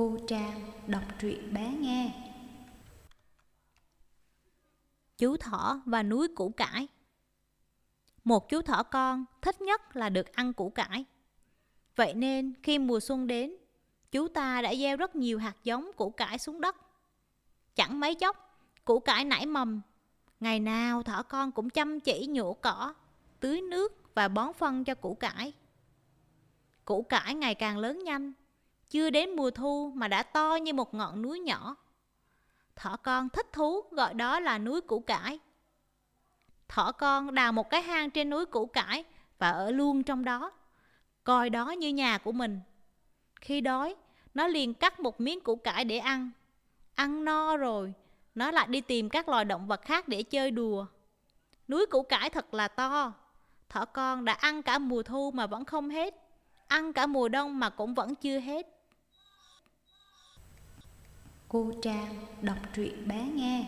Cô Trang đọc truyện bé nghe. Chú thỏ và núi củ cải. Một chú thỏ con thích nhất là được ăn củ cải. Vậy nên khi mùa xuân đến, Chú ta đã gieo rất nhiều hạt giống củ cải xuống đất. Chẳng mấy chốc, Củ cải nảy mầm. Ngày nào thỏ con cũng chăm chỉ nhổ cỏ, Tưới nước và bón phân cho củ cải. Củ cải ngày càng lớn nhanh chưa đến mùa thu mà đã to như một ngọn núi nhỏ. Thỏ con thích thú gọi đó là núi củ cải. Thỏ con đào một cái hang trên núi củ cải và ở luôn trong đó, coi đó như nhà của mình. Khi đói, nó liền cắt một miếng củ cải để ăn. Ăn no rồi, nó lại đi tìm các loài động vật khác để chơi đùa. Núi củ cải thật là to. Thỏ con đã ăn cả mùa thu mà vẫn không hết. Ăn cả mùa đông mà cũng vẫn chưa hết. Cô Trang đọc truyện bé nghe.